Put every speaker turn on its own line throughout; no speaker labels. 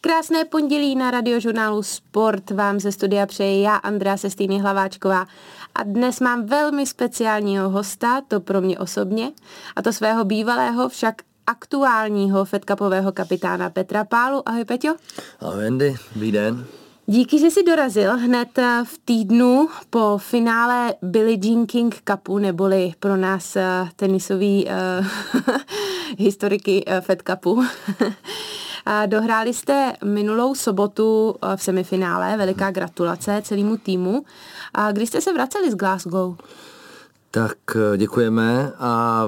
Krásné pondělí na radiožurnálu Sport vám ze studia přeje já, Andrea Sestýny Hlaváčková. A dnes mám velmi speciálního hosta, to pro mě osobně, a to svého bývalého, však aktuálního fedkapového kapitána Petra Pálu. Ahoj Peťo.
Ahoj Andy, dobrý den.
Díky, že jsi dorazil hned eh, v týdnu po finále Billie Jean King Cupu, neboli pro nás eh, tenisový uh, historiky uh, Fed Cupu. Dohráli jste minulou sobotu v semifinále, veliká gratulace celému týmu. Kdy jste se vraceli z Glasgow?
Tak děkujeme a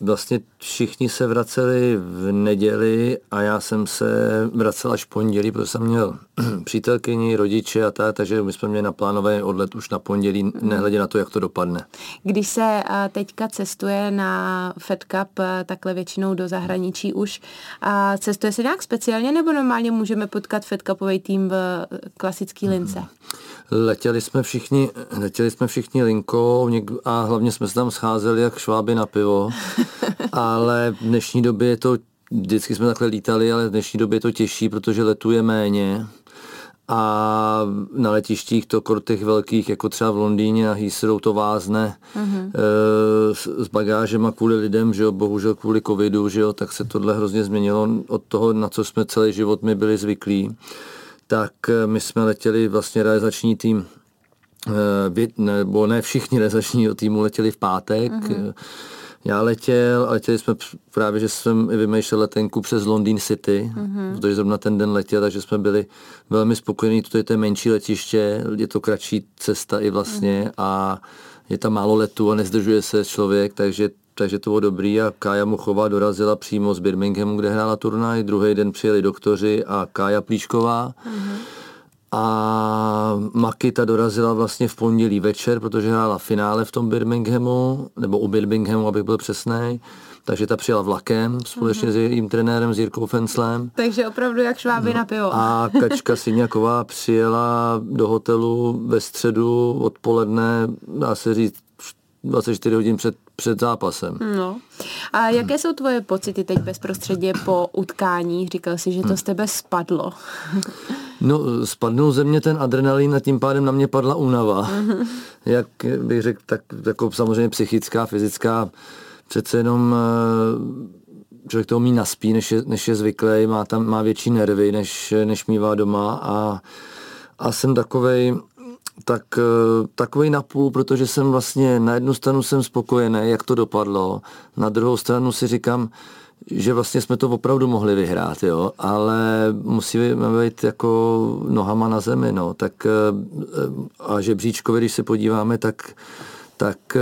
vlastně všichni se vraceli v neděli a já jsem se vracel až v pondělí, protože jsem měl přítelkyni, rodiče a tak, takže my jsme měli naplánovaný odlet už na pondělí, mhm. nehledě na to, jak to dopadne.
Když se teďka cestuje na Fed Cup takhle většinou do zahraničí už, a cestuje se nějak speciálně nebo normálně můžeme potkat Fed Cupový tým v klasický lince?
Letěli jsme všichni, letěli jsme všichni linkou a hlavně jsme se tam scházeli jak šváby na pivo, ale v dnešní době je to, vždycky jsme takhle lítali, ale v dnešní době je to těžší, protože letuje méně a na letištích to kortech velkých, jako třeba v Londýně na Heathrow to vázne mm-hmm. e, s, s bagážem a kvůli lidem, že jo, bohužel kvůli covidu, že jo, tak se tohle hrozně změnilo od toho, na co jsme celý život my byli zvyklí. Tak eh, my jsme letěli vlastně realizační tým eh, nebo ne všichni realizační týmu letěli v pátek, mm-hmm já letěl a letěli jsme právě, že jsem i vymýšlel letenku přes Londýn City, mm-hmm. protože zrovna ten den letěl, takže jsme byli velmi spokojení. Toto je to menší letiště, je to kratší cesta i vlastně mm-hmm. a je tam málo letů a nezdržuje se člověk, takže takže to bylo dobrý a Kája Muchová dorazila přímo z Birminghamu, kde hrála turnaj, druhý den přijeli doktoři a Kája Plíšková. Mm-hmm a Makita dorazila vlastně v pondělí večer, protože hrála finále v tom Birminghamu, nebo u Birminghamu, abych byl přesný. Takže ta přijela vlakem společně mm-hmm. s jejím trenérem, s Jirkou Fenslem.
Takže opravdu jak šváby
no.
na pivo.
A Kačka Syňaková přijela do hotelu ve středu odpoledne, dá se říct, 24 hodin před, před zápasem.
No. A jaké jsou tvoje pocity teď bezprostředně po utkání? Říkal jsi, že to z tebe spadlo.
no, spadnul ze mě ten adrenalin a tím pádem na mě padla únava. Mm-hmm. Jak bych řekl, tak jako samozřejmě psychická, fyzická. Přece jenom eh, člověk to umí naspí, než je, než je zvyklý, má tam má větší nervy, než, než mývá doma a, a jsem takovej, tak eh, takový napůl, protože jsem vlastně na jednu stranu jsem spokojený, jak to dopadlo, na druhou stranu si říkám, že vlastně jsme to opravdu mohli vyhrát, jo, ale musíme být jako nohama na zemi, no, tak eh, a žebříčkovi, když se podíváme, tak tak eh,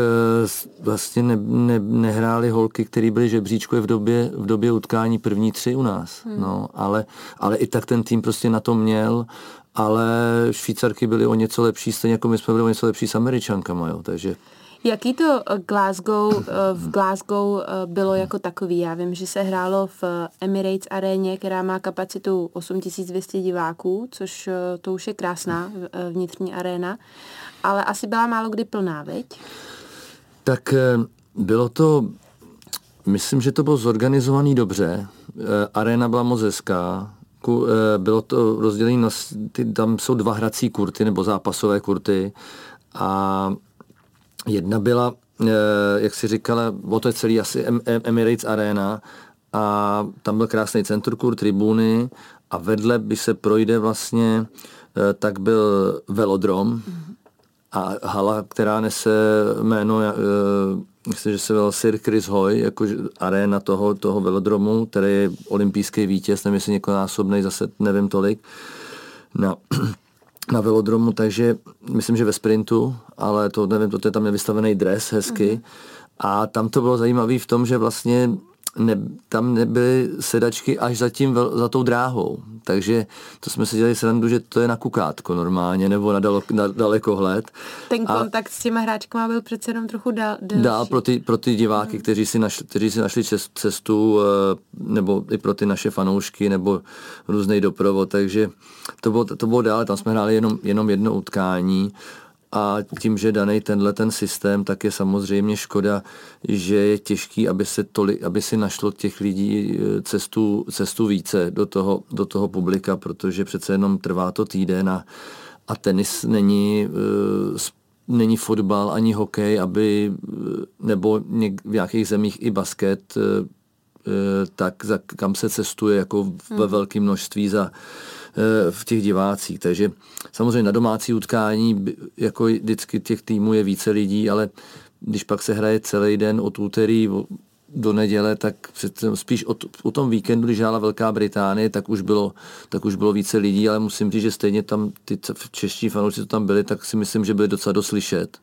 vlastně ne, ne, nehráli holky, které byly žebříčkové v době, v době utkání první tři u nás. Hmm. No, ale, ale i tak ten tým prostě na to měl ale Švýcarky byly o něco lepší, stejně jako my jsme byli o něco lepší s Američankama, jo, takže...
Jaký to Glasgow, eh, v Glasgow eh, bylo jako takový? Já vím, že se hrálo v Emirates aréně, která má kapacitu 8200 diváků, což eh, to už je krásná vnitřní aréna, ale asi byla málo kdy plná, veď?
Tak bylo to, myslím, že to bylo zorganizovaný dobře. Arena byla moc hezká, Eh, bylo to rozdělené na, ty, tam jsou dva hrací kurty nebo zápasové kurty a jedna byla, eh, jak si říkala, o to je celý asi Emirates Arena a tam byl krásný centrkur, tribuny a vedle by se projde vlastně, eh, tak byl velodrom mm-hmm. a hala, která nese jméno myslím, že se jmenoval Sir Chris Hoy, jako aréna toho, toho velodromu, který je olympijský vítěz, nevím, jestli někonásobný, zase nevím tolik, na, na velodromu, takže myslím, že ve sprintu, ale to nevím, to je tam nevystavený dres hezky. Mm-hmm. A tam to bylo zajímavé v tom, že vlastně ne, tam nebyly sedačky až za, tím, za tou dráhou. Takže to jsme si dělali srandu, že to je na kukátko normálně, nebo na, dalo, na dalekohled.
Ten a kontakt s těma hráčkama byl přece jenom trochu dál,
delší. Dál pro ty, pro ty diváky, hmm. kteří, si našli, kteří si našli cestu, eh, nebo i pro ty naše fanoušky, nebo různý doprovod. Takže to bylo, to bylo dál, tam jsme hráli jenom, jenom jedno utkání a tím, že daný tenhle ten systém, tak je samozřejmě škoda, že je těžký, aby se, toli, aby si našlo těch lidí eh, cestu, cestu více do toho, do toho publika, protože přece jenom trvá to týden a, a tenis není, eh, není fotbal ani hokej, aby, eh, nebo v nějakých zemích i basket, tak za, kam se cestuje jako ve hmm. velkém množství za, v těch divácích. Takže samozřejmě na domácí utkání, jako vždycky těch týmů je více lidí, ale když pak se hraje celý den od úterý do neděle, tak spíš o, o tom víkendu, když hrála Velká Británie, tak už, bylo, tak už bylo více lidí, ale musím říct, že stejně tam ty čeští fanoušci, co tam byli, tak si myslím, že byli docela doslyšet.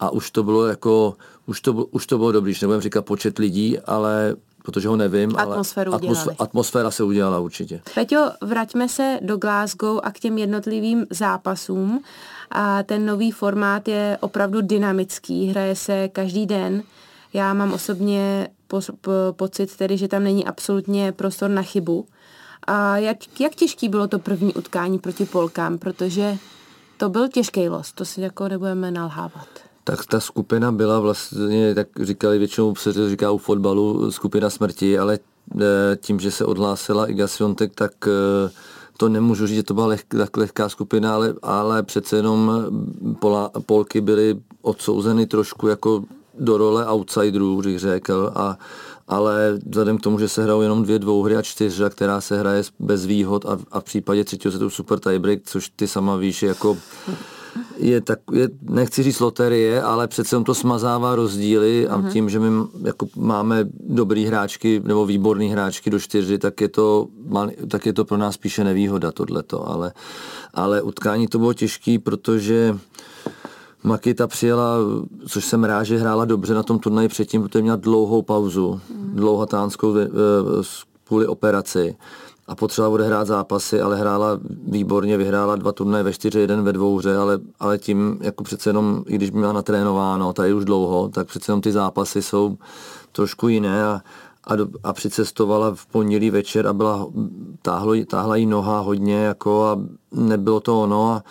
A už to bylo jako, už to, už to bylo dobrý, že nebudem říkat počet lidí, ale protože ho nevím,
Atmosféru ale atmosféra,
atmosféra se udělala určitě.
Peťo, vraťme se do Glasgow a k těm jednotlivým zápasům. A ten nový formát je opravdu dynamický, hraje se každý den. Já mám osobně po, po, pocit tedy, že tam není absolutně prostor na chybu. A jak, jak těžký bylo to první utkání proti Polkám, protože to byl těžký los, to si jako nebudeme nalhávat
tak ta skupina byla vlastně, tak říkali většinou se říká u fotbalu skupina smrti, ale e, tím, že se odhlásila Iga Swiatek, tak e, to nemůžu říct, že to byla leh, tak lehká skupina, ale, ale přece jenom Pola, Polky byly odsouzeny trošku jako do role outsiderů, bych řekl, a, ale vzhledem k tomu, že se hrajou jenom dvě dvouhry a čtyři, která se hraje bez výhod a, a v případě třetího setu super tiebreak, což ty sama víš, jako je tak, je, nechci říct loterie, ale přece to smazává rozdíly a mm-hmm. tím, že my jako máme dobrý hráčky nebo výborný hráčky do čtyři, tak je to, tak je to pro nás spíše nevýhoda tohleto, ale, ale utkání to bylo těžký, protože Makita přijela, což jsem rád, že hrála dobře na tom turnaji předtím, protože měla dlouhou pauzu, mm. dlouhatánskou kvůli operaci a potřebovala odehrát zápasy, ale hrála výborně, vyhrála dva turnaje ve čtyři, jeden ve dvouře, ale, ale tím jako přece jenom, i když měla natrénováno tady už dlouho, tak přece jenom ty zápasy jsou trošku jiné a, a, do, a přicestovala v pondělí večer a byla, táhlo, táhla jí noha hodně jako a nebylo to ono a,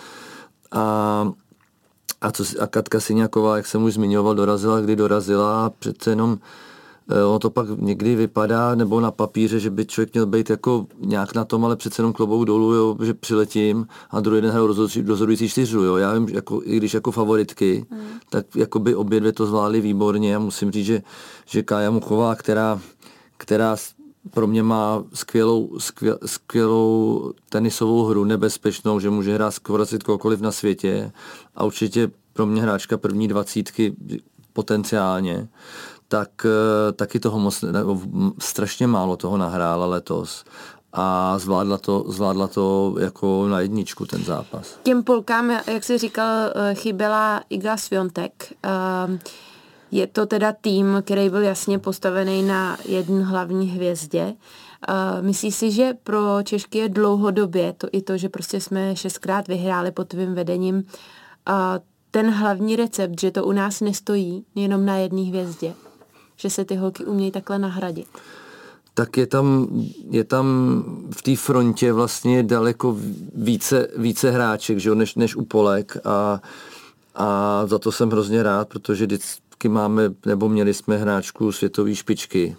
a a, co, a Katka Syňaková, jak jsem už zmiňoval, dorazila, kdy dorazila a přece jenom ono to pak někdy vypadá, nebo na papíře, že by člověk měl být jako nějak na tom, ale přece jenom klobou dolů, jo, že přiletím a druhý den hraju rozhodující čtyřu. Jo. Já vím, jako, i když jako favoritky, mm. tak jako by obě dvě to zvládly výborně a musím říct, že, že Kája Muchová, která, která pro mě má skvělou, skvěl, skvělou tenisovou hru, nebezpečnou, že může hrát skoro kohokoliv na světě a určitě pro mě hráčka první dvacítky potenciálně, tak eh, taky toho moc, nebo strašně málo toho nahrála letos a zvládla to, zvládla to jako na jedničku ten zápas.
Těm Polkám, jak jsi říkal, eh, chyběla Iga Sviontek. Ehm, je to teda tým, který byl jasně postavený na jedné hlavní hvězdě. Ehm, myslíš si, že pro Češky je dlouhodobě to i to, že prostě jsme šestkrát vyhráli pod tvým vedením, ten hlavní recept, že to u nás nestojí jenom na jedné hvězdě? Že se ty holky umějí takhle nahradit?
tak je tam, je tam v té frontě vlastně daleko více, více hráček, že jo, než, než u Polek a, a za to jsem hrozně rád, protože vždycky máme, nebo měli jsme hráčku světové špičky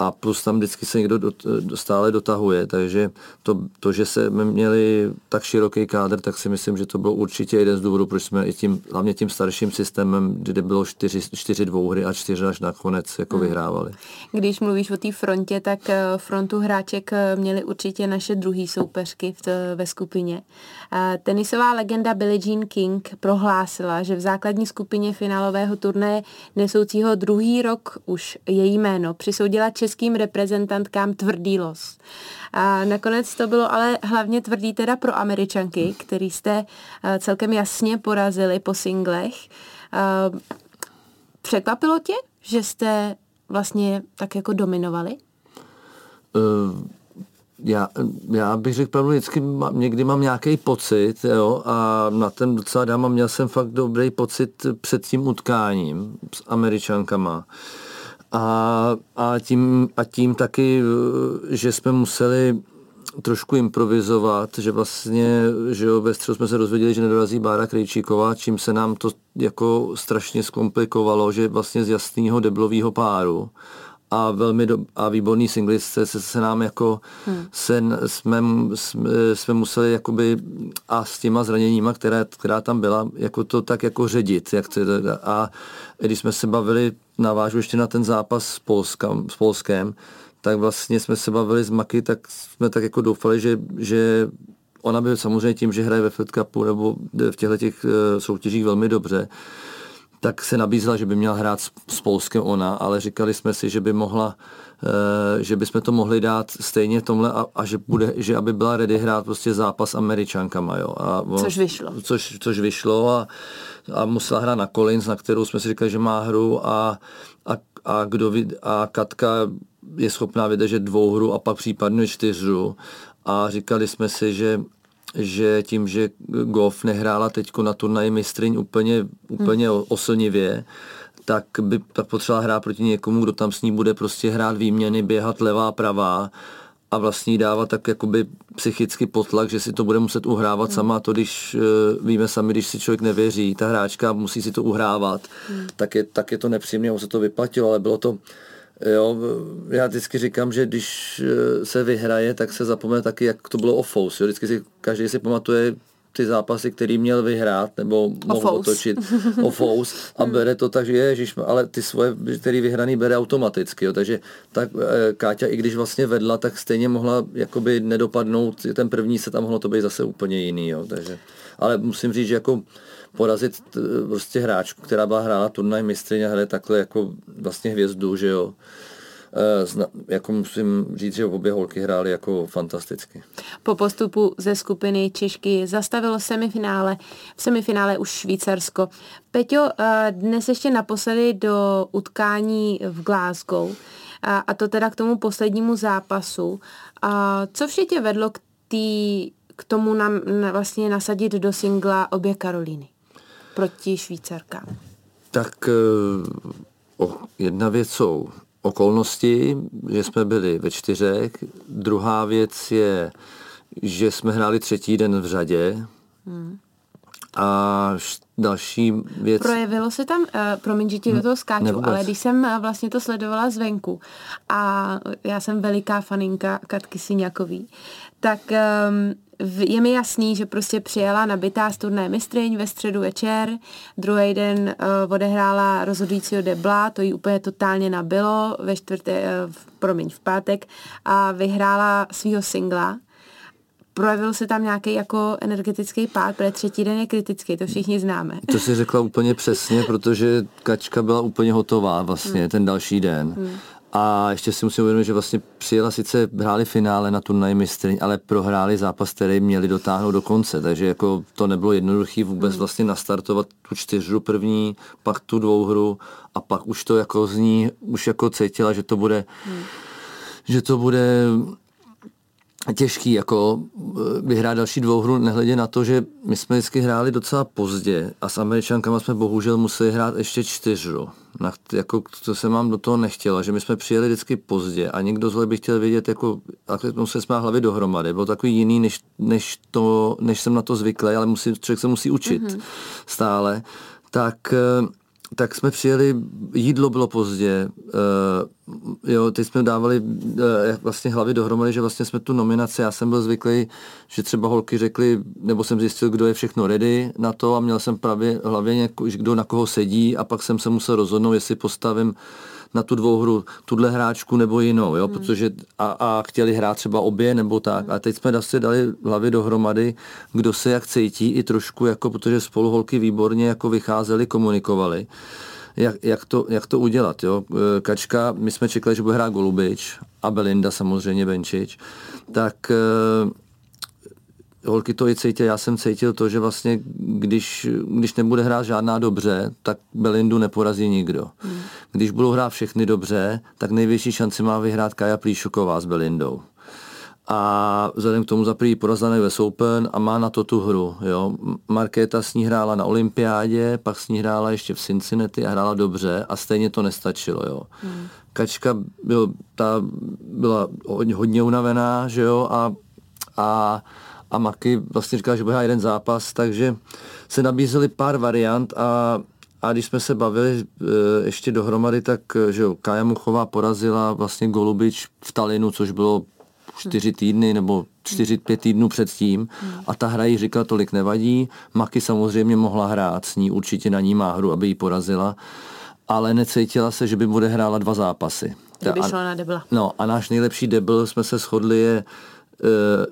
a plus tam vždycky se někdo do, do, stále dotahuje, takže to, to, že jsme měli tak široký kádr, tak si myslím, že to bylo určitě jeden z důvodů, proč jsme i tím, hlavně tím starším systémem, kde bylo čtyři, čtyři dvouhry a čtyři až nakonec jako hmm. vyhrávali.
Když mluvíš o té frontě, tak eh, frontu hráček eh, měli určitě naše druhý soupeřky v ve skupině. Tenisová legenda Billie Jean King prohlásila, že v základní skupině finálového turnaje nesoucího druhý rok už její jméno přisoudila českým reprezentantkám tvrdý los. A nakonec to bylo ale hlavně tvrdý teda pro američanky, který jste eh, celkem jasně porazili po singlech. Eh, překvapilo tě, že jste vlastně tak jako dominovali?
Uh já, já bych řekl pravdu, vždycky mám, někdy mám nějaký pocit, jo, a na ten docela dám a měl jsem fakt dobrý pocit před tím utkáním s američankama. A, a, tím, a tím taky, že jsme museli trošku improvizovat, že vlastně, že jo, ve jsme se dozvěděli, že nedorazí Bára Krejčíková, čím se nám to jako strašně zkomplikovalo, že vlastně z jasného deblového páru a velmi do, a výborný singlistce se, se nám jako hmm. se, jsme, jsme, jsme museli jakoby a s těma zraněníma, která, která tam byla, jako to tak jako ředit. Jak to, a když jsme se bavili, navážu ještě na ten zápas s, Polskam, s Polskem, tak vlastně jsme se bavili s Maky, tak jsme tak jako doufali, že, že ona by samozřejmě tím, že hraje ve Fed Cupu nebo v těchto těch eh, soutěžích velmi dobře, tak se nabízela, že by měla hrát s, s Polskem ona, ale říkali jsme si, že by mohla, e, že bychom to mohli dát stejně tomhle a, a že, bude, že aby byla ready hrát prostě zápas Američankama, jo. A,
což vyšlo.
Což, což vyšlo a, a musela hrát na Collins, na kterou jsme si říkali, že má hru a, a, a, kdo vid, a Katka je schopná vydržet dvou hru a pak případně čtyřhru a říkali jsme si, že že tím, že Goff nehrála teď na turnaji mistryň úplně, úplně hmm. oslnivě, tak by tak potřebovala hrát proti někomu, kdo tam s ní bude prostě hrát výměny, běhat levá, pravá a vlastně dávat tak jakoby psychicky potlak, že si to bude muset uhrávat hmm. sama. To, když uh, víme sami, když si člověk nevěří, ta hráčka musí si to uhrávat, hmm. tak, je, tak je to nepříjemné, se to vyplatilo, ale bylo to, Jo, já vždycky říkám, že když eh, se vyhraje, tak se zapomene taky, jak to bylo o Fous. Jo. Vždycky si, každý si pamatuje ty zápasy, který měl vyhrát, nebo mohl otočit o Fous a bere to tak, že ježiš, ale ty svoje, který vyhraný bere automaticky, jo. takže tak eh, Káťa, i když vlastně vedla, tak stejně mohla jakoby nedopadnout, ten první se tam mohlo to být zase úplně jiný, jo. takže, ale musím říct, že jako porazit prostě hráčku, která byla hrála turnaj mistryně hraje takhle jako vlastně hvězdu, že jo. E, zna, jako musím říct, že obě holky hrály jako fantasticky.
Po postupu ze skupiny Češky zastavilo semifinále, v semifinále už Švýcarsko. Peťo, e, dnes ještě naposledy do utkání v Glasgow, a, a to teda k tomu poslednímu zápasu. A co vše tě vedlo k, tý, k tomu nám vlastně nasadit do singla obě Karolíny? Proti Švýcarkám?
Tak eh, o, jedna věc jsou okolnosti, že jsme byli ve čtyřech. Druhá věc je, že jsme hráli třetí den v řadě. Hmm. A další věc...
Projevilo se tam, uh, promiň, že ti do toho skáču, Nevůbec. ale když jsem uh, vlastně to sledovala zvenku a já jsem veliká faninka Katky Syňakový, tak um, je mi jasný, že prostě přijela nabitá z turné mistryň ve středu večer, druhý den uh, odehrála rozhodujícího debla, to jí úplně totálně nabilo, ve čtvrté, uh, promiň, v pátek a vyhrála svého singla. Projevil se tam nějaký jako energetický pád, protože třetí den je kritický, to všichni známe.
To si řekla úplně přesně, protože Kačka byla úplně hotová vlastně hmm. ten další den. Hmm. A ještě si musím uvědomit, že vlastně přijela sice hráli finále na turnaj mistryň, ale prohráli zápas, který měli dotáhnout do konce, takže jako to nebylo jednoduché vůbec hmm. vlastně nastartovat tu čtyřhru první, pak tu dvouhru a pak už to jako z ní, už jako cítila, že to bude, hmm. že to bude těžký jako eh, vyhrát další dvou hru, nehledě na to, že my jsme vždycky hráli docela pozdě a s Američankama jsme bohužel museli hrát ještě čtyřu. Na, jako, to se mám do toho nechtěla, že my jsme přijeli vždycky pozdě a někdo z by chtěl vědět, jako, a museli jsme hlavy dohromady. Bylo takový jiný, než, než, to, než jsem na to zvyklý, ale musí, člověk se musí učit mm-hmm. stále. Tak eh, tak jsme přijeli, jídlo bylo pozdě, uh, jo, teď jsme dávali uh, vlastně hlavy dohromady, že vlastně jsme tu nominaci, já jsem byl zvyklý, že třeba holky řekli, nebo jsem zjistil, kdo je všechno ready na to a měl jsem právě hlavě, kdo na koho sedí a pak jsem se musel rozhodnout, jestli postavím na tu dvouhru tuhle hráčku nebo jinou, jo, hmm. protože a, a chtěli hrát třeba obě nebo tak. Hmm. A teď jsme asi dali hlavy dohromady, kdo se jak cítí i trošku, jako protože spolu holky výborně jako vycházeli, komunikovali. Jak, jak, to, jak to udělat. Jo? E, Kačka, my jsme čekali, že bude hrát Golubič a Belinda samozřejmě Benčič, tak e, holky to i cítily, já jsem cítil to, že vlastně, když, když nebude hrát žádná dobře, tak Belindu neporazí nikdo. Hmm. Když budou hrát všechny dobře, tak největší šanci má vyhrát Kaja Plíšoková s Belindou. A vzhledem k tomu za prvý porazila US Open a má na to tu hru. Jo. Markéta s ní hrála na olympiádě, pak s ní hrála ještě v Cincinnati a hrála dobře a stejně to nestačilo. Jo. Hmm. Kačka byl, ta byla hodně unavená, že jo, a a, a Maki vlastně říkal, že bude jeden zápas, takže se nabízely pár variant a a když jsme se bavili e, ještě dohromady, tak že jo, Kája Muchová porazila vlastně Golubič v Talinu, což bylo čtyři týdny nebo čtyři, pět týdnů předtím a ta hra jí říkala, tolik nevadí. Maki samozřejmě mohla hrát, s ní určitě na ní má hru, aby ji porazila, ale necítila se, že by bude hrála dva zápasy.
Kdyby šla na debla.
No a náš nejlepší debl, jsme se shodli, je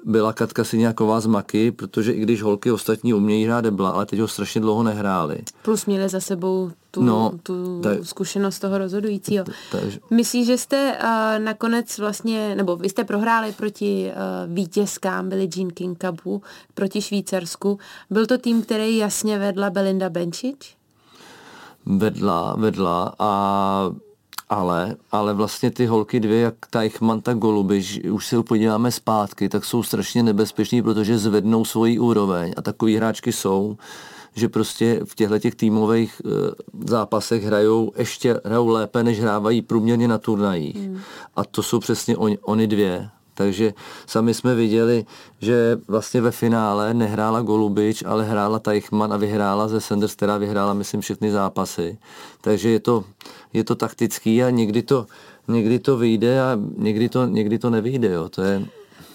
byla Katka Syňáková z Maky, protože i když holky ostatní umějí hrát debla, ale teď ho strašně dlouho nehráli.
Plus měli za sebou tu, no, tu tak, zkušenost toho rozhodujícího. Takže. Myslíš, že jste uh, nakonec vlastně, nebo vy jste prohráli proti uh, vítězkám Billie Jean King Cupu, proti Švýcarsku. Byl to tým, který jasně vedla Belinda Benčič?
Vedla, vedla a ale, ale vlastně ty holky dvě, jak Teichmann, tak Golubiš, už se podíváme zpátky, tak jsou strašně nebezpeční, protože zvednou svoji úroveň a takový hráčky jsou, že prostě v těchto těch týmových e, zápasech hrajou ještě hrajou lépe, než hrávají průměrně na turnajích. Hmm. A to jsou přesně on, oni dvě. Takže sami jsme viděli, že vlastně ve finále nehrála Golubič, ale hrála Teichmann a vyhrála ze Sanders, která vyhrála, myslím, všechny zápasy. Takže je to, je to taktický a někdy to, někdy to vyjde a někdy to, někdy to nevyjde. Jo. To je,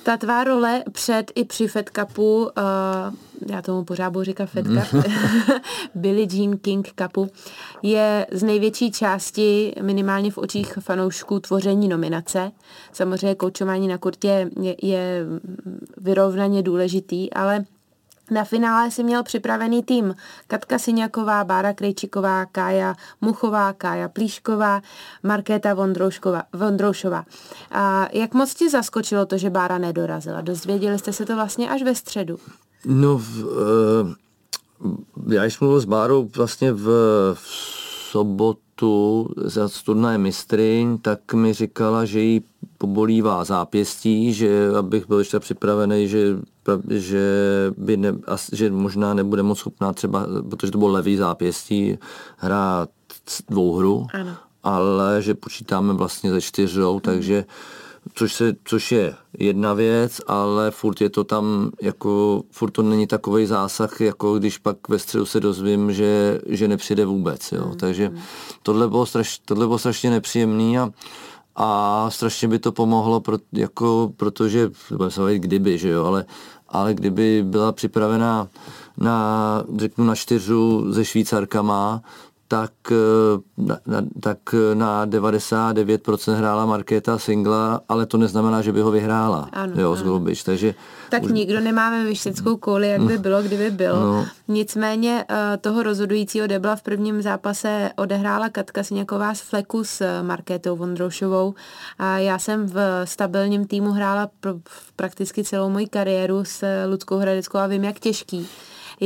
ta tvá role před i při Fed Cupu, uh, já tomu pořád budu říkat Fed Cup, mm. Billie Jean King Cupu, je z největší části, minimálně v očích fanoušků, tvoření nominace. Samozřejmě koučování na kurtě je, je vyrovnaně důležitý, ale na finále si měl připravený tým Katka Syňaková, Bára Krejčiková, Kája Muchová, Kája Plíšková, Markéta Vondroušová. A jak moc ti zaskočilo to, že Bára nedorazila? Dozvěděli jste se to vlastně až ve středu?
No, v, uh, já jsem mluvil s Bárou vlastně v, v sobotu za turnaje mistryň, tak mi říkala, že jí pobolívá zápěstí, že abych byl ještě připravený, že, že, by ne, že možná nebude moc schopná třeba, protože to bylo levý zápěstí, hrát dvouhru, ano. ale že počítáme vlastně ze čtyřou, takže hmm což, se, což je jedna věc, ale furt je to tam, jako, furt to není takový zásah, jako když pak ve středu se dozvím, že, že nepřijde vůbec, jo. Mm. Takže tohle bylo, straš, tohle bylo strašně nepříjemný a, a strašně by to pomohlo, pro, jako, protože, budeme se kdyby, že jo, ale, ale kdyby byla připravená na, řeknu, na čtyřu se Švýcarkama, tak eh, na, na, tak na 99% hrála Markéta singla, ale to neznamená, že by ho vyhrála ano, jo, z Golubič, takže...
Tak už... nikdo nemáme vyštěckou kouli, jak by bylo, kdyby bylo. No. Nicméně eh, toho rozhodujícího debla v prvním zápase odehrála Katka Sněková z Fleku s eh, Markétou Vondroušovou a já jsem v stabilním týmu hrála pro, prakticky celou moji kariéru s Ludskou Hradeckou a vím, jak těžký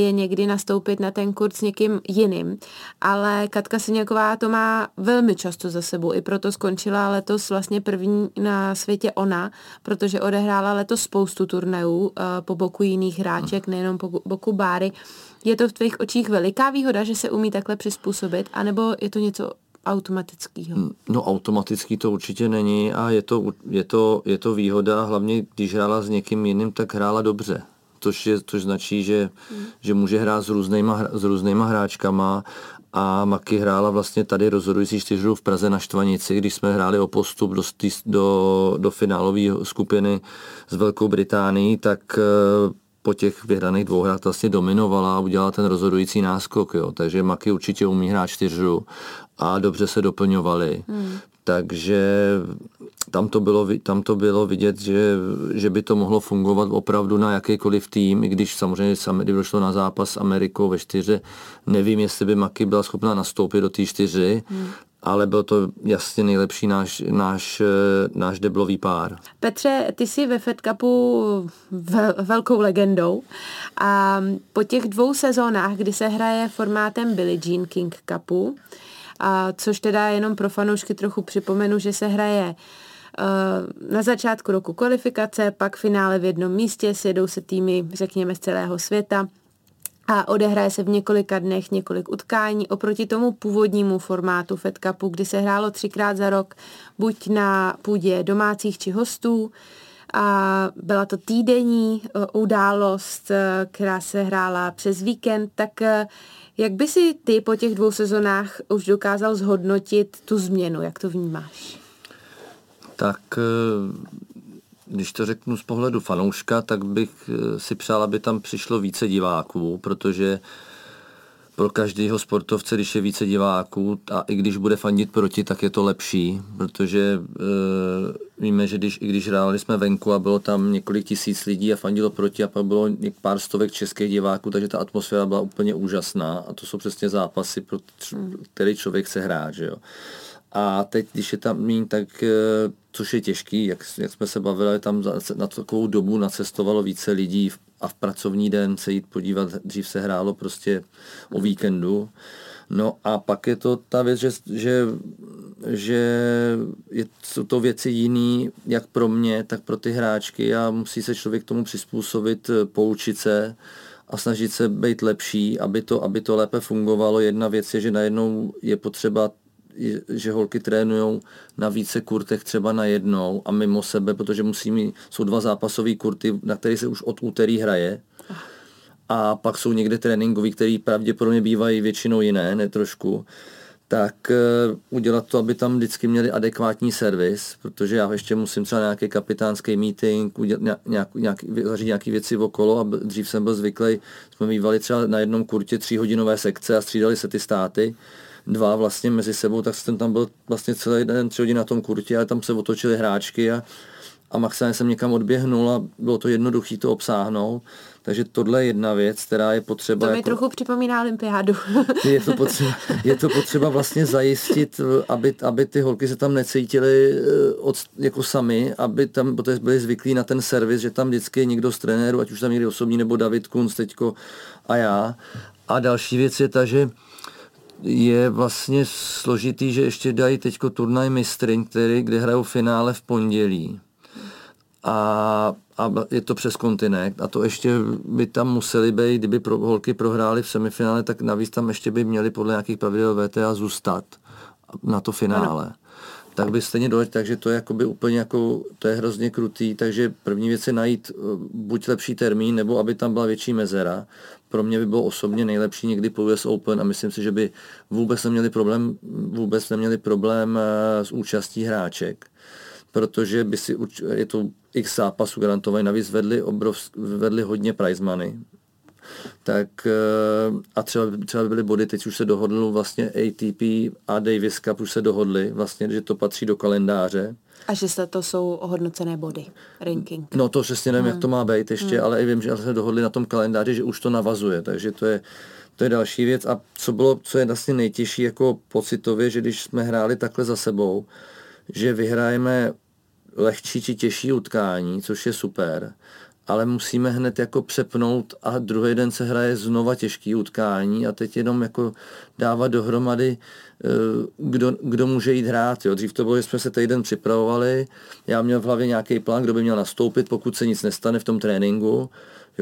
je někdy nastoupit na ten kurz s někým jiným. Ale Katka Syňaková to má velmi často za sebou, i proto skončila letos vlastně první na světě ona, protože odehrála letos spoustu turnajů uh, po boku jiných hráček, nejenom po boku Báry. Je to v tvých očích veliká výhoda, že se umí takhle přizpůsobit, anebo je to něco automatického?
No automatický to určitě není a je to, je to, je to výhoda, hlavně když hrála s někým jiným, tak hrála dobře což, je, což značí, že, mm. že může hrát s různýma, s různýma hráčkama a Maki hrála vlastně tady rozhodující čtyřhru v Praze na Štvanici, když jsme hráli o postup do, do, do finálové skupiny s Velkou Británií, tak eh, po těch vyhraných dvou hrách vlastně dominovala a udělala ten rozhodující náskok. Jo. Takže Maki určitě umí hrát čtyřhru a dobře se doplňovali. Hmm. Takže tam to bylo, tam to bylo vidět, že, že by to mohlo fungovat opravdu na jakýkoliv tým, i když samozřejmě kdyby došlo na zápas s Amerikou ve čtyře, nevím, jestli by Maki byla schopná nastoupit do té čtyři, hmm ale byl to jasně nejlepší náš, náš, náš deblový pár.
Petře, ty jsi ve Fed Cupu vel, velkou legendou a po těch dvou sezónách, kdy se hraje formátem Billie Jean King Cupu, a což teda jenom pro fanoušky trochu připomenu, že se hraje uh, na začátku roku kvalifikace, pak finále v jednom místě, sjedou se týmy, řekněme, z celého světa a odehraje se v několika dnech několik utkání oproti tomu původnímu formátu Fed Cupu, kdy se hrálo třikrát za rok, buď na půdě domácích či hostů, a byla to týdenní událost, která se hrála přes víkend, tak jak by si ty po těch dvou sezonách už dokázal zhodnotit tu změnu, jak to vnímáš?
Tak když to řeknu z pohledu fanouška, tak bych si přál, aby tam přišlo více diváků, protože pro každého sportovce, když je více diváků a i když bude fandit proti, tak je to lepší, protože e, víme, že když, i když hráli jsme venku a bylo tam několik tisíc lidí a fandilo proti a pak bylo pár stovek českých diváků, takže ta atmosféra byla úplně úžasná a to jsou přesně zápasy, pro který člověk chce hrát. Že jo. A teď, když je tam míň, tak e, což je těžký, jak, jak jsme se bavili, tam za, na takovou dobu nacestovalo více lidí v a v pracovní den se jít podívat, dřív se hrálo prostě o víkendu. No a pak je to ta věc, že, že, že je, jsou to věci jiný, jak pro mě, tak pro ty hráčky a musí se člověk tomu přizpůsobit, poučit se a snažit se být lepší, aby to, aby to lépe fungovalo. Jedna věc je, že najednou je potřeba že holky trénují na více kurtech třeba na jednou a mimo sebe, protože musí mít, jsou dva zápasové kurty, na které se už od úterý hraje. A pak jsou někde tréninkový, který pravděpodobně bývají většinou jiné, ne trošku. Tak uh, udělat to, aby tam vždycky měli adekvátní servis, protože já ještě musím třeba nějaký kapitánský meeting, udělat nějak, nějak, zařídit nějaké věci okolo a dřív jsem byl zvyklý, jsme mývali třeba na jednom kurtě tříhodinové sekce a střídali se ty státy dva vlastně mezi sebou, tak jsem tam byl vlastně celý den, tři hodiny na tom kurtě a tam se otočily hráčky a, a maximálně jsem někam odběhnul a bylo to jednoduché to obsáhnout. Takže tohle je jedna věc, která je potřeba...
To mi jako, trochu připomíná olympiádu.
je, to potřeba, je to potřeba vlastně zajistit, aby, aby ty holky se tam necítily eh, od, jako sami, aby tam protože byli zvyklí na ten servis, že tam vždycky je někdo z trenéru, ať už tam někdy osobní, nebo David Kunz teďko a já. A další věc je ta, že je vlastně složitý, že ještě dají teďko turnaj mistryň, který, kde hrajou finále v pondělí. A, a je to přes kontinent a to ještě by tam museli být, kdyby pro, holky prohrály v semifinále, tak navíc tam ještě by měli podle nějakých pravidel VTA zůstat na to finále. Ano tak by stejně doletěl, takže to je jakoby úplně jako, to je hrozně krutý, takže první věc je najít eh, buď lepší termín, nebo aby tam byla větší mezera. Pro mě by bylo osobně nejlepší někdy po US Open a myslím si, že by vůbec neměli problém, vůbec neměli problém eh, s účastí hráček, protože by si, je to x zápasů garantovaný, navíc vedli, obrov, vedli hodně prize money, tak eh, a třeba, třeba by byly body, teď už se dohodl vlastně ATP a Davis Cup už se dohodli vlastně, že to patří do kalendáře.
A že se to jsou ohodnocené body, ranking.
No to přesně nevím, hmm. jak to má být ještě, hmm. ale i vím, že se dohodli na tom kalendáři, že už to navazuje, takže to je, to je další věc. A co bylo, co je vlastně nejtěžší jako pocitově, že když jsme hráli takhle za sebou, že vyhrajeme lehčí či těžší utkání, což je super, ale musíme hned jako přepnout a druhý den se hraje znova těžký utkání a teď jenom jako dávat dohromady, eh, kdo, kdo může jít hrát. Jo. Dřív to bylo, že jsme se týden připravovali, já měl v hlavě nějaký plán, kdo by měl nastoupit, pokud se nic nestane v tom tréninku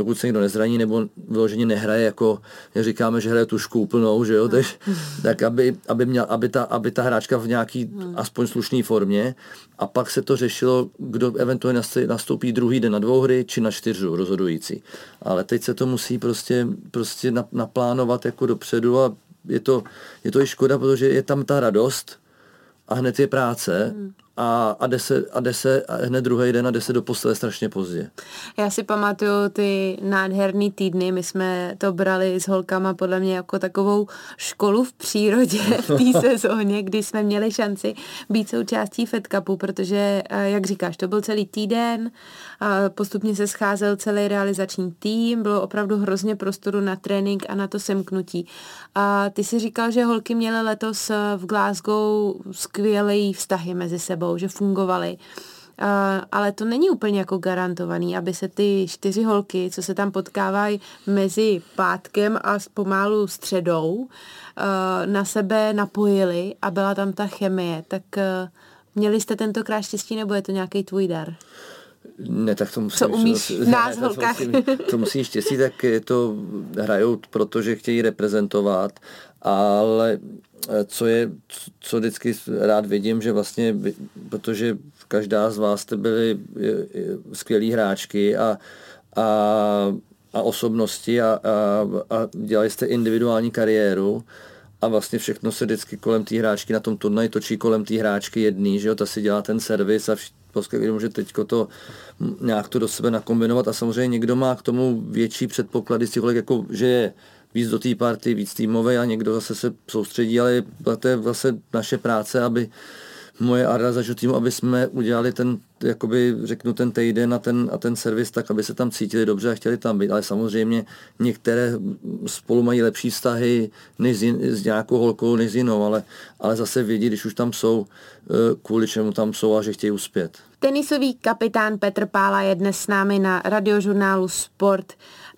pokud se někdo nezraní nebo vyloženě nehraje, jako jak říkáme, že hraje tušku úplnou, že jo, tež, tak aby, aby, měl, aby, ta, aby ta hráčka v nějaký hmm. aspoň slušné formě a pak se to řešilo, kdo eventuálně nastoupí druhý den na dvou hry či na čtyřu rozhodující. Ale teď se to musí prostě, prostě naplánovat jako dopředu a je to, je to i škoda, protože je tam ta radost a hned je práce hmm a, a, jde se, a jde se a hned druhý den a jde se do postele strašně pozdě.
Já si pamatuju ty nádherný týdny, my jsme to brali s holkama podle mě jako takovou školu v přírodě v té sezóně, kdy jsme měli šanci být součástí Fed Cupu, protože, eh, jak říkáš, to byl celý týden, a postupně se scházel celý realizační tým, bylo opravdu hrozně prostoru na trénink a na to semknutí. A ty si říkal, že holky měly letos v Glasgow skvělý vztahy mezi sebou sebou, že fungovaly. Uh, ale to není úplně jako garantovaný, aby se ty čtyři holky, co se tam potkávají mezi pátkem a pomalu středou, uh, na sebe napojily a byla tam ta chemie. Tak uh, měli jste tentokrát štěstí nebo je to nějaký tvůj dar?
Ne, tak to musí...
Co umíš
ne,
nás, ne, holkách?
To musí štěstí, tak je to hrajou, protože chtějí reprezentovat, ale co je, co vždycky rád vidím, že vlastně, protože každá z vás jste byli skvělí hráčky a, a, a osobnosti a, a, a dělali jste individuální kariéru a vlastně všechno se vždycky kolem té hráčky na tom turnaji točí kolem té hráčky jedný, že jo, ta si dělá ten servis a prostě může teď to nějak to do sebe nakombinovat a samozřejmě někdo má k tomu větší předpoklady, si jako, že je víc do té party, víc týmové a někdo zase se soustředí, ale to je vlastně naše práce, aby moje Arda za týmu, aby jsme udělali ten, jakoby řeknu ten týden a ten, a ten servis tak, aby se tam cítili dobře a chtěli tam být. Ale samozřejmě některé spolu mají lepší vztahy než s, s nějakou holkou, než s jinou, ale, ale zase vědí, když už tam jsou, eh, kvůli čemu tam jsou a že chtějí uspět.
Tenisový kapitán Petr Pála je dnes s námi na radiožurnálu Sport.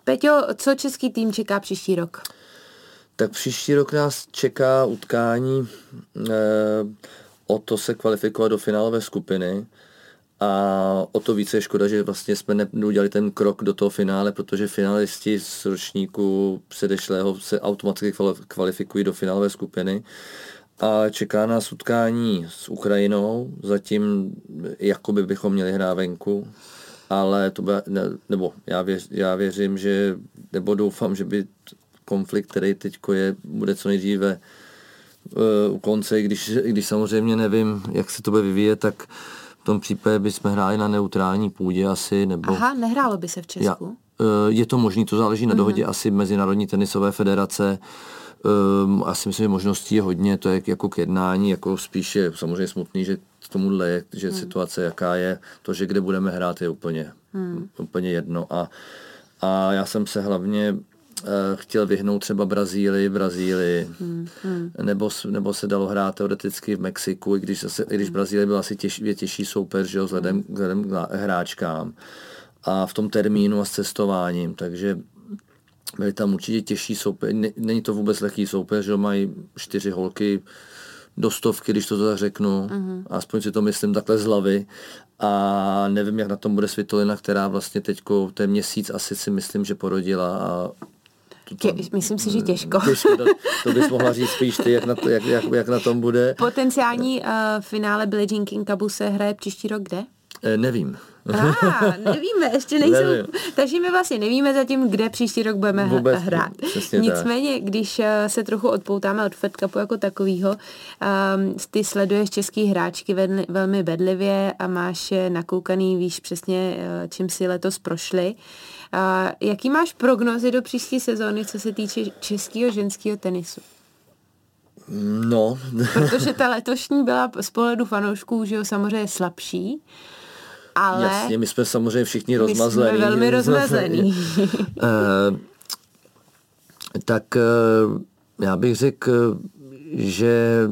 Peťo, co český tým čeká příští rok?
Tak příští rok nás čeká utkání eh, o to se kvalifikovat do finálové skupiny. A o to více je škoda, že vlastně jsme neudělali ten krok do toho finále, protože finalisti z ročníku předešlého se automaticky kvalifikují do finálové skupiny. A čeká nás utkání s Ukrajinou, zatím jakoby bychom měli hrát venku, ale to by, ne, nebo já, věř, já věřím, že, nebo doufám, že by konflikt, který teď je, bude co nejdříve uh, u konce, když, když samozřejmě nevím, jak se to bude vyvíjet, tak v tom případě bychom hráli na neutrální půdě asi, nebo...
Aha, nehrálo by se v Česku? Já, uh,
je to možné, to záleží na dohodě uh-huh. asi Mezinárodní tenisové federace, Um, asi myslím, že možností je hodně, to je jako k jednání, jako spíše samozřejmě smutný, že k tomuhle je, že hmm. situace jaká je, to, že kde budeme hrát je úplně, hmm. úplně jedno a, a já jsem se hlavně uh, chtěl vyhnout třeba Brazílii, Brazílii, hmm. Hmm. Nebo, nebo se dalo hrát teoreticky v Mexiku, i když, zase, i když hmm. Brazílie byla asi těž, je těžší soupeř, že jo, vzhledem, hmm. vzhledem k hráčkám a v tom termínu a s cestováním, takže byli tam určitě těžší soupeř, není to vůbec lehký soupeř, že mají čtyři holky, do stovky, když to tak řeknu, uh-huh. aspoň si to myslím takhle z hlavy a nevím, jak na tom bude Svitolina, která vlastně teďko, ten měsíc asi si myslím, že porodila a
Tě, myslím si, že těžko.
těžko to, to bys mohla říct spíš ty, jak na, to, jak, jak, jak na tom bude.
Potenciální uh, finále Billie Jean King Cupu se hraje příští rok kde?
Eh, nevím.
Ah, nevíme, ještě nejsou. Nevím. Takže my vlastně nevíme zatím, kde příští rok budeme Vůbec, hrát. Nicméně, tak. když eh, se trochu odpoutáme od Fed Cupu jako takového, um, ty sleduješ český hráčky velmi, velmi bedlivě a máš nakoukaný, víš přesně, eh, čím si letos prošli. Uh, jaký máš prognozy do příští sezóny, co se týče českého ženského tenisu?
No.
Protože ta letošní byla z pohledu fanoušků, že jo, samozřejmě slabší. Ale
Jasně, my jsme samozřejmě všichni rozmazlení.
My jsme velmi rozmazlení.
uh, tak uh, já bych řekl, že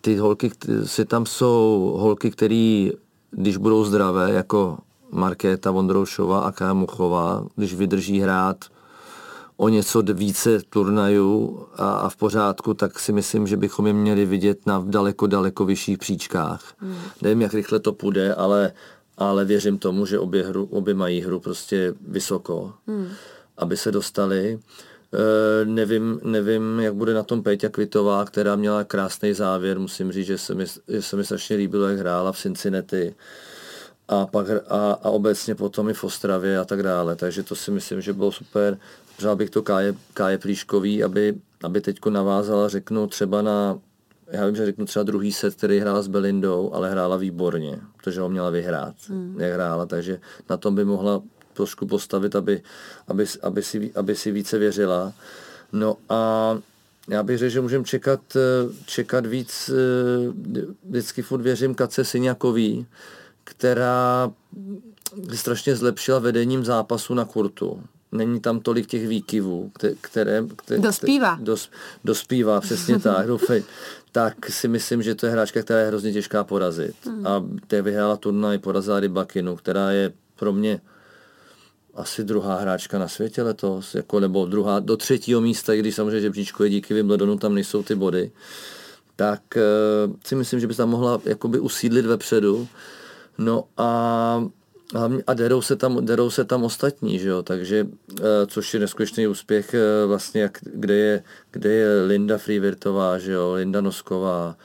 ty holky, si tam jsou holky, které, když budou zdravé, jako Markéta Vondroušová a Kámuchová, když vydrží hrát o něco více turnajů a, a v pořádku, tak si myslím, že bychom je měli vidět na daleko, daleko vyšších příčkách. Hmm. Nevím, jak rychle to půjde, ale, ale věřím tomu, že obě, hru, obě mají hru prostě vysoko, hmm. aby se dostali. E, nevím, nevím, jak bude na tom Péťa Kvitová, která měla krásný závěr. Musím říct, že se mi, že se mi strašně líbilo, jak hrála v Cincinnati a, pak, a, a obecně potom i v Ostravě a tak dále. Takže to si myslím, že bylo super. Přál bych to Káje, Káje Plíškový, aby, aby teďko navázala, řeknu třeba na, já vím, že řeknu třeba druhý set, který hrála s Belindou, ale hrála výborně, protože ho měla vyhrát, hmm. jak hrála, takže na tom by mohla trošku postavit, aby, aby, aby, si, aby si více věřila. No a já bych řekl, že můžeme čekat, čekat víc, vždycky furt věřím Kace Syňakový, která strašně zlepšila vedením zápasu na kurtu není tam tolik těch výkyvů, které... které
dospívá.
Dos, dospívá, přesně tak, doufej. Tak si myslím, že to je hráčka, která je hrozně těžká porazit. Hmm. A té vyhrála turnaj, porazila Rybakinu, která je pro mě asi druhá hráčka na světě letos, jako, nebo druhá, do třetího místa, i když samozřejmě žebříčko je díky Wimbledonu, tam nejsou ty body, tak uh, si myslím, že by se tam mohla jakoby usídlit vepředu. No a a derou se tam, derou se tam ostatní, že jo? takže eh, což je neskutečný úspěch eh, vlastně, jak, kde, je, kde je Linda Freevirtová, že jo? Linda Nosková,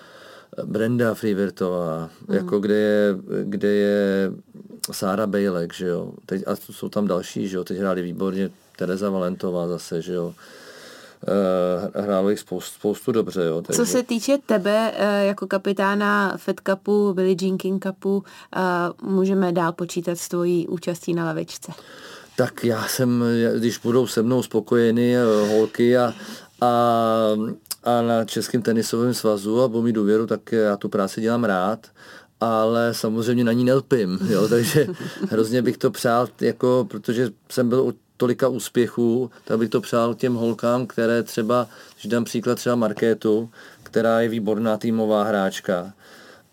Brenda Freevertová, mm. jako kde je, kde je Sára Bejlek, že jo. Teď, a jsou tam další, že jo. Teď hráli výborně Tereza Valentová zase, že jo. Uh, hrálo jich spoustu, spoustu dobře. Jo,
takže. Co se týče tebe uh, jako kapitána Fed Cupu, Billie Jean King Cupu, uh, můžeme dál počítat s tvojí účastí na lavičce?
Tak já jsem, když budou se mnou spokojeny holky a, a, a na Českém tenisovém svazu a budou mít důvěru, tak já tu práci dělám rád ale samozřejmě na ní nelpím, jo, takže hrozně bych to přál, jako, protože jsem byl u tolika úspěchů, tak bych to přál těm holkám, které třeba, když dám příklad třeba Markétu, která je výborná týmová hráčka,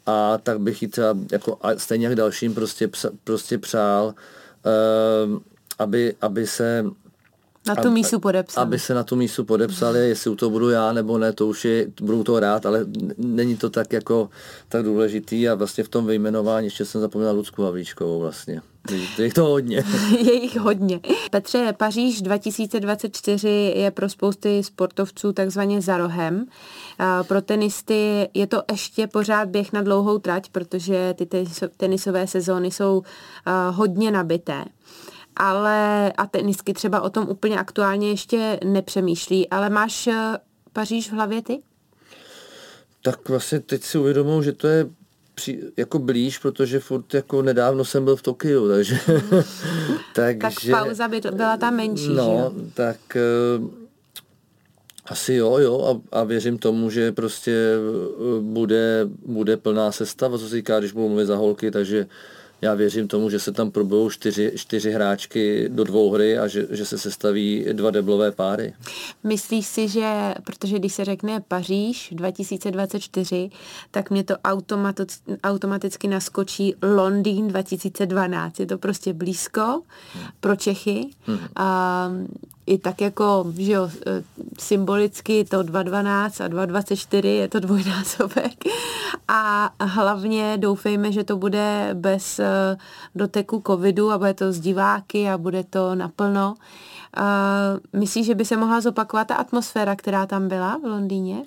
a tak bych ji třeba, jako, a stejně jak dalším, prostě, prostě přál, uh, aby, aby se
na tu mísu podepsali.
Aby se na tu mísu podepsali, jestli u toho budu já nebo ne, to už je, budu to rád, ale není to tak jako tak důležitý a vlastně v tom vyjmenování ještě jsem zapomněl Lucku Havlíčkovou vlastně. Je jich to hodně.
je jich hodně. Petře, Paříž 2024 je pro spousty sportovců takzvaně za rohem. Pro tenisty je to ještě pořád běh na dlouhou trať, protože ty tenisové sezóny jsou hodně nabité ale a tenisky třeba o tom úplně aktuálně ještě nepřemýšlí, ale máš eh, Paříž v hlavě ty?
Tak vlastně teď si uvědomuji, že to je při, jako blíž, protože furt jako nedávno jsem byl v Tokiu, takže...
takže tak pauza by byla tam menší,
No,
že
tak uh, asi jo, jo a, a věřím tomu, že prostě uh, bude, bude plná sestava, co se říká, když budu mluvit za holky, takže já věřím tomu, že se tam probujou čtyři, čtyři hráčky do dvou hry a že, že se sestaví dva deblové páry.
Myslíš si, že, protože když se řekne Paříž 2024, tak mě to automaticky, automaticky naskočí Londýn 2012. Je to prostě blízko hmm. pro Čechy. Hmm. A i tak jako, že jo, e, symbolicky to 2.12 a 2.24 je to dvojnásobek. A hlavně doufejme, že to bude bez e, doteku covidu a bude to z diváky a bude to naplno. Myslíš, že by se mohla zopakovat ta atmosféra, která tam byla v Londýně?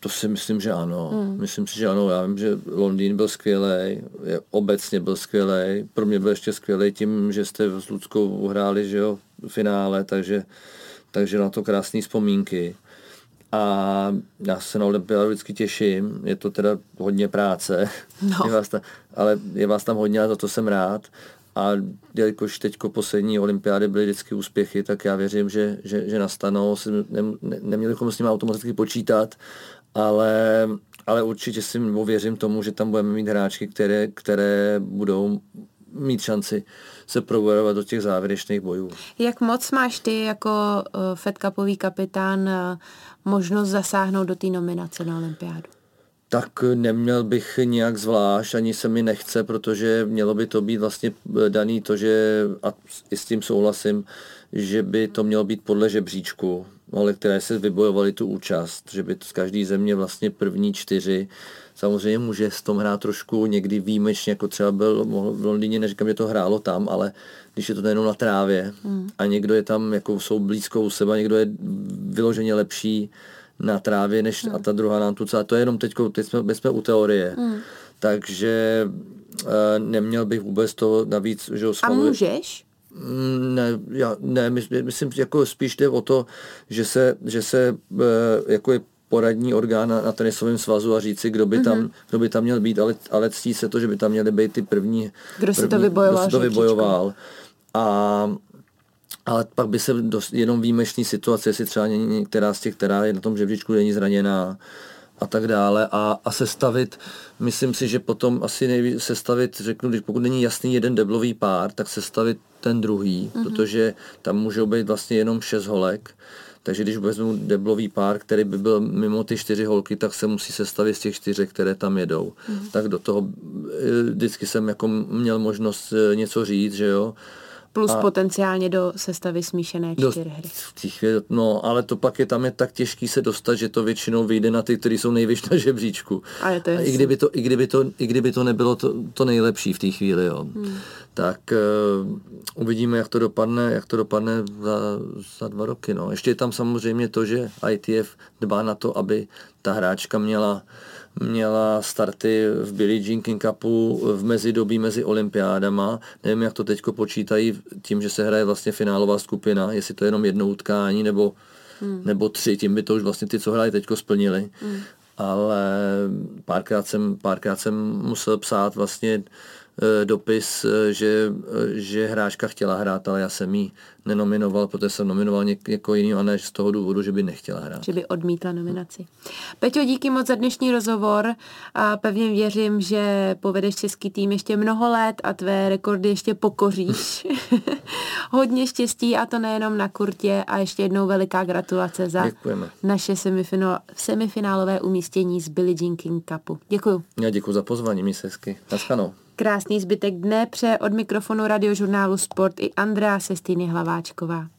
To si myslím, že ano. Hmm. Myslím si, že ano. Já vím, že Londýn byl skvělý, obecně byl skvělý. Pro mě byl ještě skvělý tím, že jste s Ludskou uhráli, že jo, finále, takže, takže na to krásné vzpomínky. A já se na olympiádu vždycky těším, je to teda hodně práce, no. je vás tam, ale je vás tam hodně a za to jsem rád. A jelikož teď poslední olympiády byly vždycky úspěchy, tak já věřím, že, že, že nastanou. Ne, ne, neměli bychom s nimi automaticky počítat, ale, ale určitě si věřím tomu, že tam budeme mít hráčky, které, které budou mít šanci se probojovat do těch závěrečných bojů.
Jak moc máš ty jako uh, Fed Cupový kapitán uh, možnost zasáhnout do té nominace na olympiádu?
Tak neměl bych nějak zvlášť, ani se mi nechce, protože mělo by to být vlastně eh, daný to, že, a i s tím souhlasím, že by to mělo být podle žebříčku, ale které se vybojovaly tu účast, že by to z každé země vlastně první čtyři Samozřejmě může s tom hrát trošku někdy výjimečně, jako třeba byl v Londýně, neříkám, že to hrálo tam, ale když je to jenom na trávě mm. a někdo je tam, jako jsou blízko u sebe, někdo je vyloženě lepší na trávě, než mm. a ta druhá nám tu celá. To je jenom teď, teď jsme, jsme u teorie. Mm. Takže e, neměl bych vůbec to navíc, že
A můžeš?
Mm, ne, já, ne, myslím, jako spíš jde o to, že se, že se e, jako je poradní orgán na, na tenisovém svazu a říci, kdo by, tam, mm-hmm. kdo by tam měl být, ale, ale ctí se to, že by tam měly být ty první,
kdo si to vybojoval. Kdo
si to vybojoval. A ale pak by se dost, jenom výjimečný situace, jestli třeba některá z těch, která je na tom žebříčku, není zraněná a tak dále a, a sestavit, myslím si, že potom asi nejvíc sestavit, řeknu, když pokud není jasný jeden deblový pár, tak sestavit ten druhý, mm-hmm. protože tam můžou být vlastně jenom šest holek takže když vezmu deblový pár, který by byl mimo ty čtyři holky, tak se musí sestavit z těch čtyřek, které tam jedou. Mm. Tak do toho eh, vždycky jsem jako měl možnost eh, něco říct, že jo.
Plus a potenciálně do sestavy smíšené čtyřhry.
No, ale to pak je tam je tak těžký se dostat, že to většinou vyjde na ty, kteří jsou nejvyšší na žebříčku.
A, je to a
i, kdyby to, i, kdyby to, I kdyby to nebylo to, to nejlepší v té chvíli, jo. Hmm. tak uh, uvidíme, jak to dopadne, jak to dopadne za, za dva roky. No. Ještě je tam samozřejmě to, že ITF dbá na to, aby ta hráčka měla měla starty v Billie Jean King Cupu v mezidobí mezi olympiádama. Nevím, jak to teďko počítají tím, že se hraje vlastně finálová skupina, jestli to je jenom jedno utkání nebo, hmm. nebo tři, tím by to už vlastně ty, co hrají teďko splnili. Hmm. Ale párkrát jsem, párkrát jsem musel psát vlastně dopis, eh, že, eh, že hráčka chtěla hrát, ale já jsem jí nenominoval, protože jsem nominoval něk- někoho jiného a ne z toho důvodu, že by nechtěla hrát.
Že by odmítla nominaci. Peťo, díky moc za dnešní rozhovor a pevně věřím, že povedeš český tým ještě mnoho let a tvé rekordy ještě pokoříš. Hodně štěstí a to nejenom na kurtě a ještě jednou veliká gratulace za
Děkujeme.
naše semifinál, semifinálové umístění z Billie Jean King Cupu. Děkuju.
Já děkuji za pozvání, mi se hezky. Naschledanou.
Krásný zbytek dne pře od mikrofonu radiožurnálu Sport i Andrea Sestýny Hlaváčková.